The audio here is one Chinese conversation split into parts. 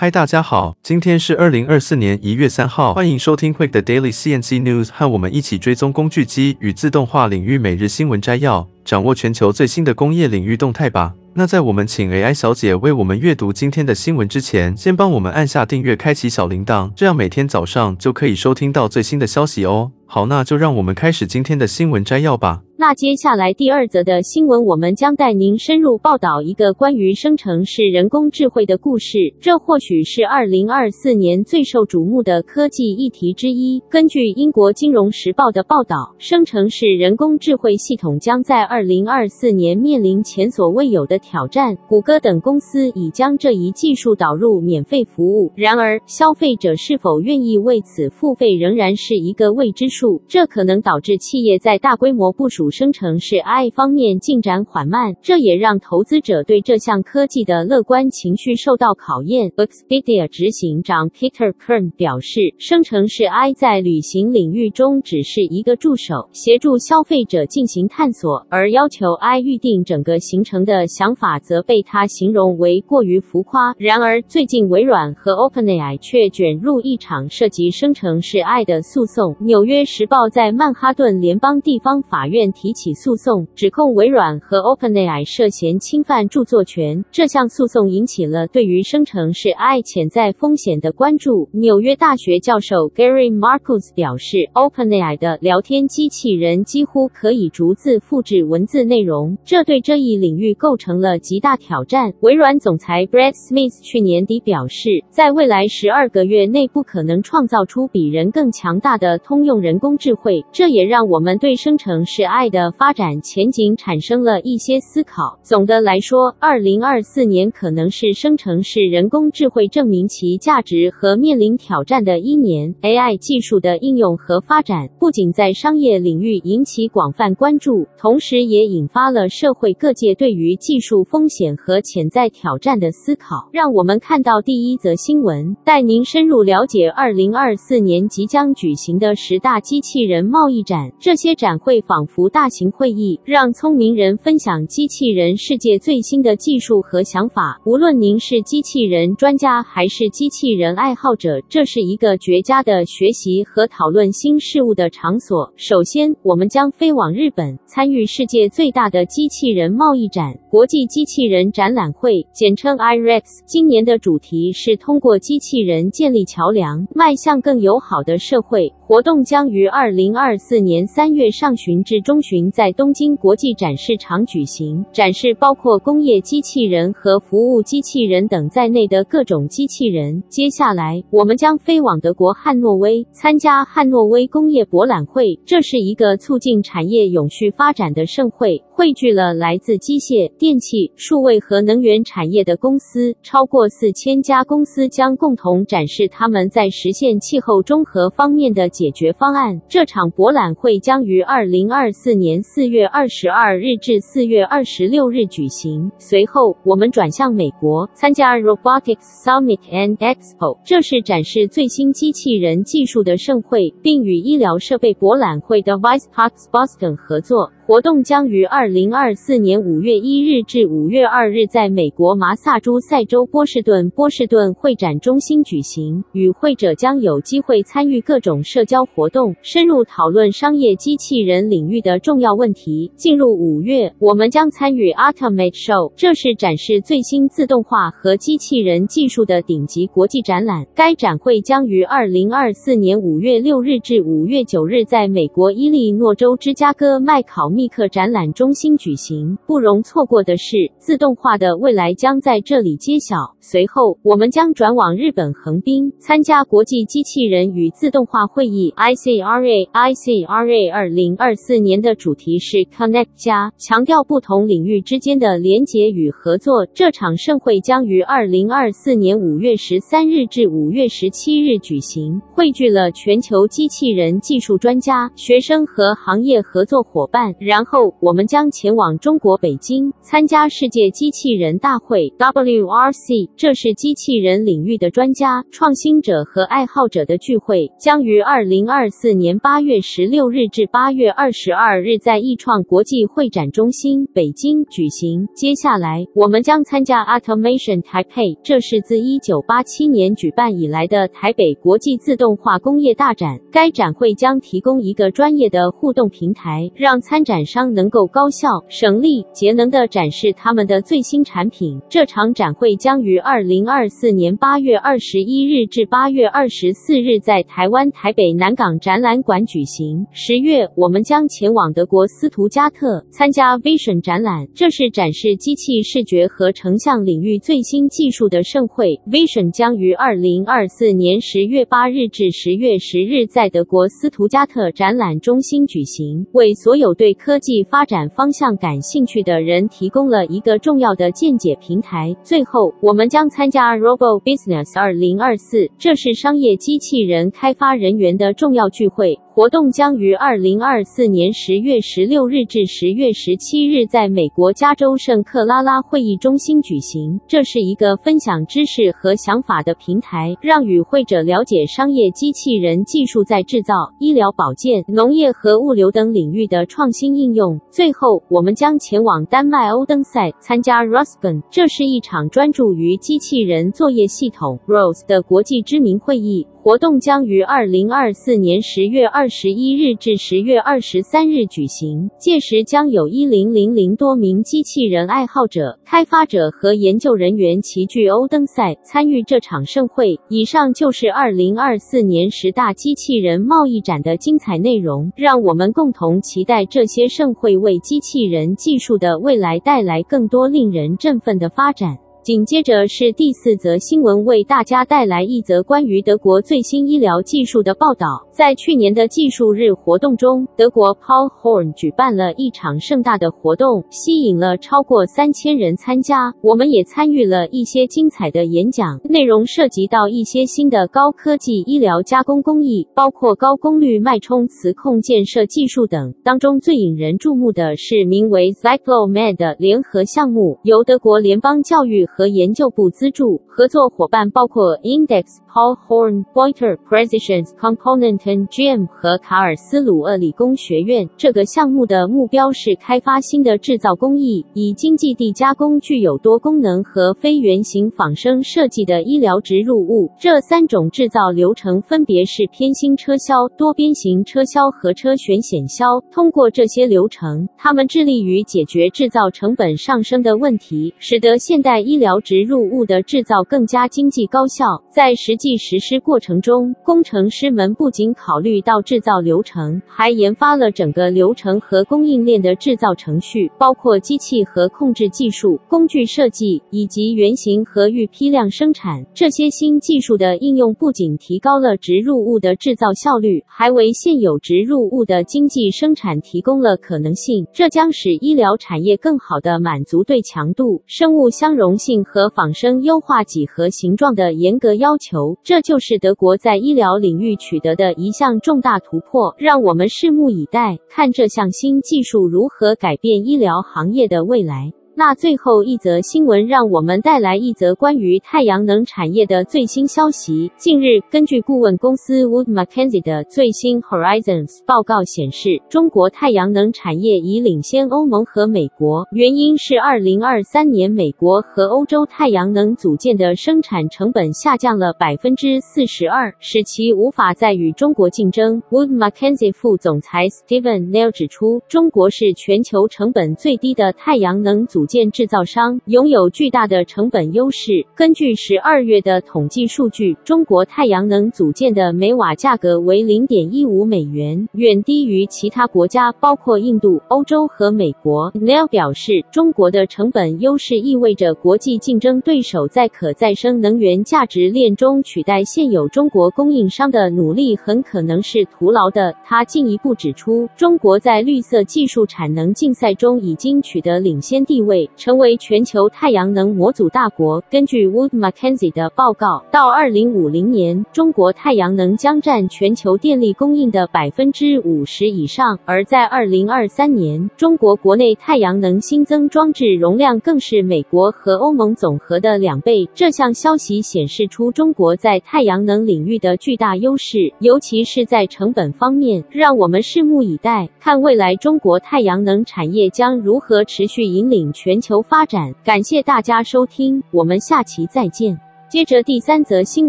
嗨，大家好，今天是二零二四年一月三号，欢迎收听 Quick 的 Daily CNC News，和我们一起追踪工具机与自动化领域每日新闻摘要，掌握全球最新的工业领域动态吧。那在我们请 AI 小姐为我们阅读今天的新闻之前，先帮我们按下订阅，开启小铃铛，这样每天早上就可以收听到最新的消息哦。好，那就让我们开始今天的新闻摘要吧。那接下来第二则的新闻，我们将带您深入报道一个关于生成式人工智慧的故事。这或许是二零二四年最受瞩目的科技议题之一。根据英国金融时报的报道，生成式人工智慧系统将在二零二四年面临前所未有的挑战。谷歌等公司已将这一技术导入免费服务，然而消费者是否愿意为此付费仍然是一个未知数。这可能导致企业在大规模部署。生成式 AI 方面进展缓慢，这也让投资者对这项科技的乐观情绪受到考验。Expedia 执行长 Peter Kern 表示，生成式 AI 在旅行领域中只是一个助手，协助消费者进行探索，而要求 i 预定整个行程的想法则被他形容为过于浮夸。然而，最近微软和 OpenAI 却卷入一场涉及生成式 AI 的诉讼。纽约时报在曼哈顿联邦地方法院。提起诉讼，指控微软和 OpenAI 涉嫌侵犯著作权。这项诉讼引起了对于生成式 AI 潜在风险的关注。纽约大学教授 Gary Marcus 表示，OpenAI 的聊天机器人几乎可以逐字复制文文字内容，这对这一领域构成了极大挑战。微软总裁 Brad Smith 去年底表示，在未来十二个月内不可能创造出比人更强大的通用人工智慧。这也让我们对生成式 AI 的发展前景产生了一些思考。总的来说，二零二四年可能是生成式人工智慧证明其价值和面临挑战的一年。AI 技术的应用和发展不仅在商业领域引起广泛关注，同时也引发了社会各界对于技术风险和潜在挑战的思考。让我们看到第一则新闻，带您深入了解二零二四年即将举行的十大机器人贸易展。这些展会仿佛大型会议，让聪明人分享机器人世界最新的技术和想法。无论您是机器人专家还是机器人爱好者，这是一个绝佳的学习和讨论新事物的场所。首先，我们将飞往日本，参与世界最大的机器人贸易展——国际机器人展览会，简称 IREX。今年的主题是通过机器人建立桥梁，迈向更友好的社会。活动将于二零二四年三月上旬至中旬在东京国际展示场举行，展示包括工业机器人和服务机器人等在内的各种机器人。接下来，我们将飞往德国汉诺威，参加汉诺威工业博览会。这是一个促进产业永续发展的盛会，汇聚了来自机械、电气、数位和能源产业的公司，超过四千家公司将共同展示他们在实现气候中和方面的解决方案。这场博览会将于二零二四年四月二十二日至四月二十六日举行。随后，我们转向美国，参加 Robotics Summit and Expo，这是展示最新机器人技术的盛会，并与医疗设备博览会的 VisPax Boston 合作。活动将于二零二四年五月一日至五月二日在美国麻萨诸塞州波士顿波士顿会展中心举行。与会者将有机会参与各种社交活动，深入讨论商业机器人领域的重要问题。进入五月，我们将参与 Automate Show，这是展示最新自动化和机器人技术的顶级国际展览。该展会将于二零二四年五月六日至五月九日在美国伊利诺州芝加哥麦考密克展览中心举行，不容错过的是，自动化的未来将在这里揭晓。随后，我们将转往日本横滨，参加国际机器人与自动化会议 （ICRA）。ICRA 二零二四年的主题是 Connect 加，强调不同领域之间的连结与合作。这场盛会将于二零二四年五月十三日至五月十七日举行，汇聚了全球机器人技术专家、学生和行业合作伙伴。然后，我们将前往中国北京参加世界机器人大会 （WRC）。这是机器人领域的专家、创新者和爱好者的聚会，将于二零二四年八月十六日至八月二十二日在亿创国际会展中心北京举行。接下来，我们将参加 Automation Taipei，这是自一九八七年举办以来的台北国际自动化工业大展。该展会将提供一个专业的互动平台，让参展商能够高、效省力、节能的展示他们的最新产品。这场展会将于二零二四年八月二十一日至八月二十四日在台湾台北南港展览馆举行。十月，我们将前往德国斯图加特参加 Vision 展览，这是展示机器视觉和成像领域最新技术的盛会。Vision 将于二零二四年十月八日至十月十日在德国斯图加特展览中心举行，为所有对科技发展方向感兴趣的人提供了一个重要的见解平台。最后，我们将参加 Robo Business 2024，这是商业机器人开发人员的重要聚会。活动将于二零二四年十月十六日至十月十七日在美国加州圣克拉拉会议中心举行。这是一个分享知识和想法的平台，让与会者了解商业机器人技术在制造、医疗保健、农业和物流等领域的创新应用。最后，我们将前往丹麦欧登塞参加 ROSCON，这是一场专注于机器人作业系统 Rose 的国际知名会议。活动将于二零二四年十月二十一日至十月二十三日举行，届时将有一零零零多名机器人爱好者、开发者和研究人员齐聚欧登赛参与这场盛会。以上就是二零二四年十大机器人贸易展的精彩内容，让我们共同期待这些盛会为机器人技术的未来带来更多令人振奋的发展。紧接着是第四则新闻，为大家带来一则关于德国最新医疗技术的报道。在去年的技术日活动中，德国 Paul Horn 举办了一场盛大的活动，吸引了超过三千人参加。我们也参与了一些精彩的演讲，内容涉及到一些新的高科技医疗加工工艺，包括高功率脉冲磁控建设技术等。当中最引人注目的是名为 Cyclomed 的联合项目，由德国联邦教育和和研究部资助，合作伙伴包括 Index、Paul Horn、Pointer、Precision Components GM 和卡尔斯鲁厄理工学院。这个项目的目标是开发新的制造工艺，以经济地加工具有多功能和非圆形仿生设计的医疗植入物。这三种制造流程分别是偏心车削、多边形车削和车旋显削。通过这些流程，他们致力于解决制造成本上升的问题，使得现代医疗疗植入物的制造更加经济高效。在实际实施过程中，工程师们不仅考虑到制造流程，还研发了整个流程和供应链的制造程序，包括机器和控制技术、工具设计以及原型和预批量生产。这些新技术的应用不仅提高了植入物的制造效率，还为现有植入物的经济生产提供了可能性。这将使医疗产业更好地满足对强度、生物相容性。和仿生优化几何形状的严格要求，这就是德国在医疗领域取得的一项重大突破。让我们拭目以待，看这项新技术如何改变医疗行业的未来。那最后一则新闻，让我们带来一则关于太阳能产业的最新消息。近日，根据顾问公司 Wood Mackenzie 的最新 Horizons 报告显示，中国太阳能产业已领先欧盟和美国。原因是2023年美国和欧洲太阳能组件的生产成本下降了百分之四十二，使其无法再与中国竞争。Wood Mackenzie 副总裁 Steven Neil 指出，中国是全球成本最低的太阳能组件。制造商拥有巨大的成本优势。根据十二月的统计数据，中国太阳能组件的每瓦价格为零点一五美元，远低于其他国家，包括印度、欧洲和美国。Neil 表示，中国的成本优势意味着国际竞争对手在可再生能源价值链中取代现有中国供应商的努力很可能是徒劳的。他进一步指出，中国在绿色技术产能竞赛中已经取得领先地位。成为全球太阳能模组大国。根据 Wood Mackenzie 的报告，到二零五零年，中国太阳能将占全球电力供应的百分之五十以上，而在二零二三年，中国国内太阳能新增装置容量更是美国和欧盟总和的两倍。这项消息显示出中国在太阳能领域的巨大优势，尤其是在成本方面。让我们拭目以待，看未来中国太阳能产业将如何持续引领全全球发展。感谢大家收听，我们下期再见。接着第三则新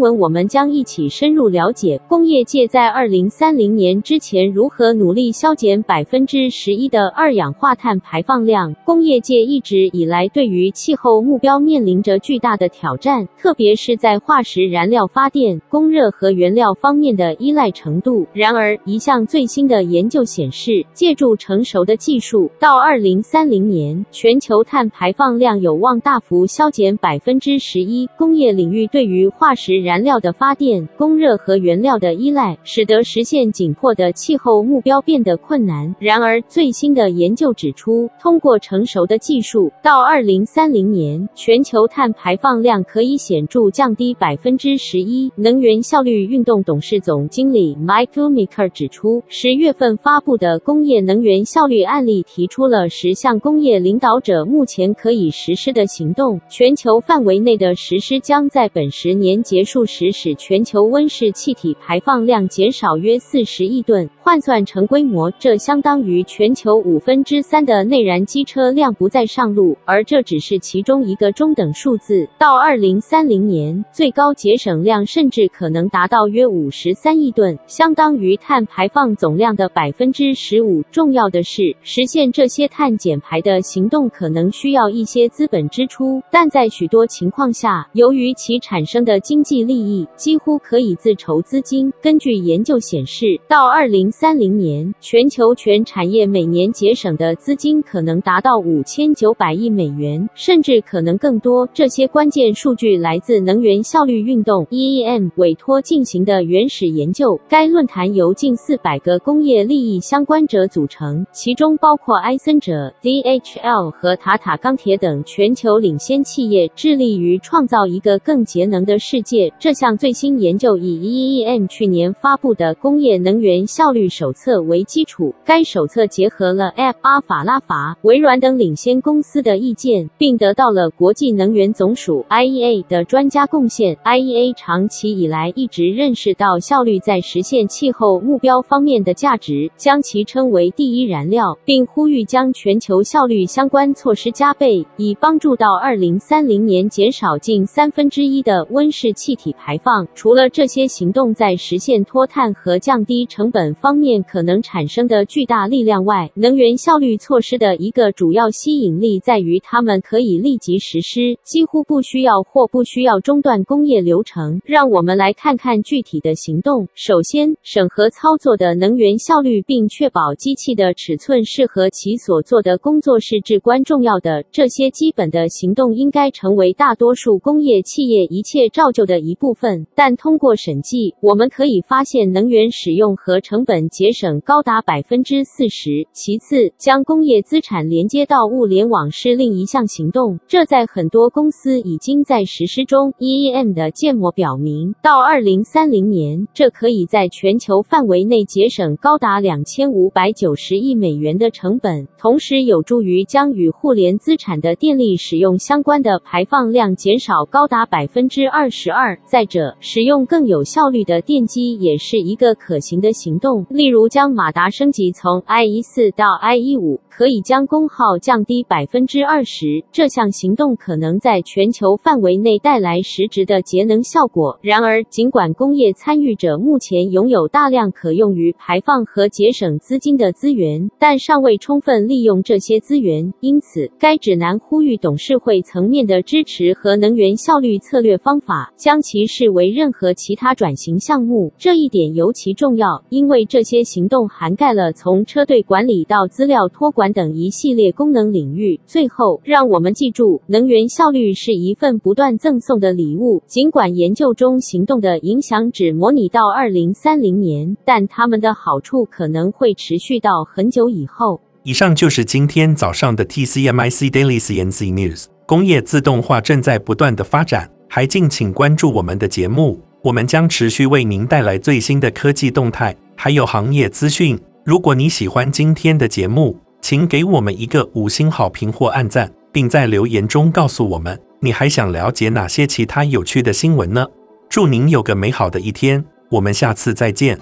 闻，我们将一起深入了解工业界在二零三零年之前如何努力削减百分之十一的二氧化碳排放量。工业界一直以来对于气候目标面临着巨大的挑战，特别是在化石燃料发电、供热和原料方面的依赖程度。然而，一项最新的研究显示，借助成熟的技术，到二零三零年，全球碳排放量有望大幅削减百分之十一。工业领域对于化石燃料的发电、供热和原料的依赖，使得实现紧迫的气候目标变得困难。然而，最新的研究指出，通过成熟的技术，到二零三零年，全球碳排放量可以显著降低百分之十一。能源效率运动董事总经理 Mike m i k e r 指出，十月份发布的工业能源效率案例提出了十项工业领导者目前可以实施的行动，全球范围内的实施将在在本十年结束时，使全球温室气体排放量减少约四十亿吨。换算成规模，这相当于全球五分之三的内燃机车辆不再上路，而这只是其中一个中等数字。到二零三零年，最高节省量甚至可能达到约五十三亿吨，相当于碳排放总量的百分之十五。重要的是，实现这些碳减排的行动可能需要一些资本支出，但在许多情况下，由于其产生的经济利益几乎可以自筹资金。根据研究显示，到二零三零年，全球全产业每年节省的资金可能达到五千九百亿美元，甚至可能更多。这些关键数据来自能源效率运动 （EEM） 委托进行的原始研究。该论坛由近四百个工业利益相关者组成，其中包括埃森哲、DHL 和塔塔钢铁等全球领先企业，致力于创造一个更节能的世界。这项最新研究以 EEM 去年发布的工业能源效率手册为基础，该手册结合了埃、阿法拉法、微软等领先公司的意见，并得到了国际能源总署 （IEA） 的专家贡献。IEA 长期以来一直认识到效率在实现气候目标方面的价值，将其称为第一燃料，并呼吁将全球效率相关措施加倍，以帮助到二零三零年减少近三分之一的温室气体排放。除了这些行动在实现脱碳和降低成本方方面可能产生的巨大力量外，能源效率措施的一个主要吸引力在于它们可以立即实施，几乎不需要或不需要中断工业流程。让我们来看看具体的行动。首先，审核操作的能源效率，并确保机器的尺寸适合其所做的工作是至关重要的。这些基本的行动应该成为大多数工业企业一切照旧的一部分，但通过审计，我们可以发现能源使用和成本节省高达百分之四十。其次，将工业资产连接到物联网是另一项行动，这在很多公司已经在实施中。EEM 的建模表明，到二零三零年，这可以在全球范围内节省高达两千五百九十亿美元的成本，同时有助于将与互联资产的电力使用相关的排放量减少高达百。百分之二十二。再者，使用更有效率的电机也是一个可行的行动。例如，将马达升级从 IE 四到 IE 五，可以将功耗降低百分之二十。这项行动可能在全球范围内带来实质的节能效果。然而，尽管工业参与者目前拥有大量可用于排放和节省资金的资源，但尚未充分利用这些资源。因此，该指南呼吁董事会层面的支持和能源效率。策略方法，将其视为任何其他转型项目，这一点尤其重要，因为这这些行动涵盖了从车队管理到资料托管等一系列功能领域。最后，让我们记住，能源效率是一份不断赠送的礼物。尽管研究中行动的影响只模拟到二零三零年，但它们的好处可能会持续到很久以后。以上就是今天早上的 TCMIC Daily CNC News。工业自动化正在不断的发展，还敬请关注我们的节目，我们将持续为您带来最新的科技动态，还有行业资讯。如果你喜欢今天的节目，请给我们一个五星好评或按赞，并在留言中告诉我们你还想了解哪些其他有趣的新闻呢？祝您有个美好的一天，我们下次再见。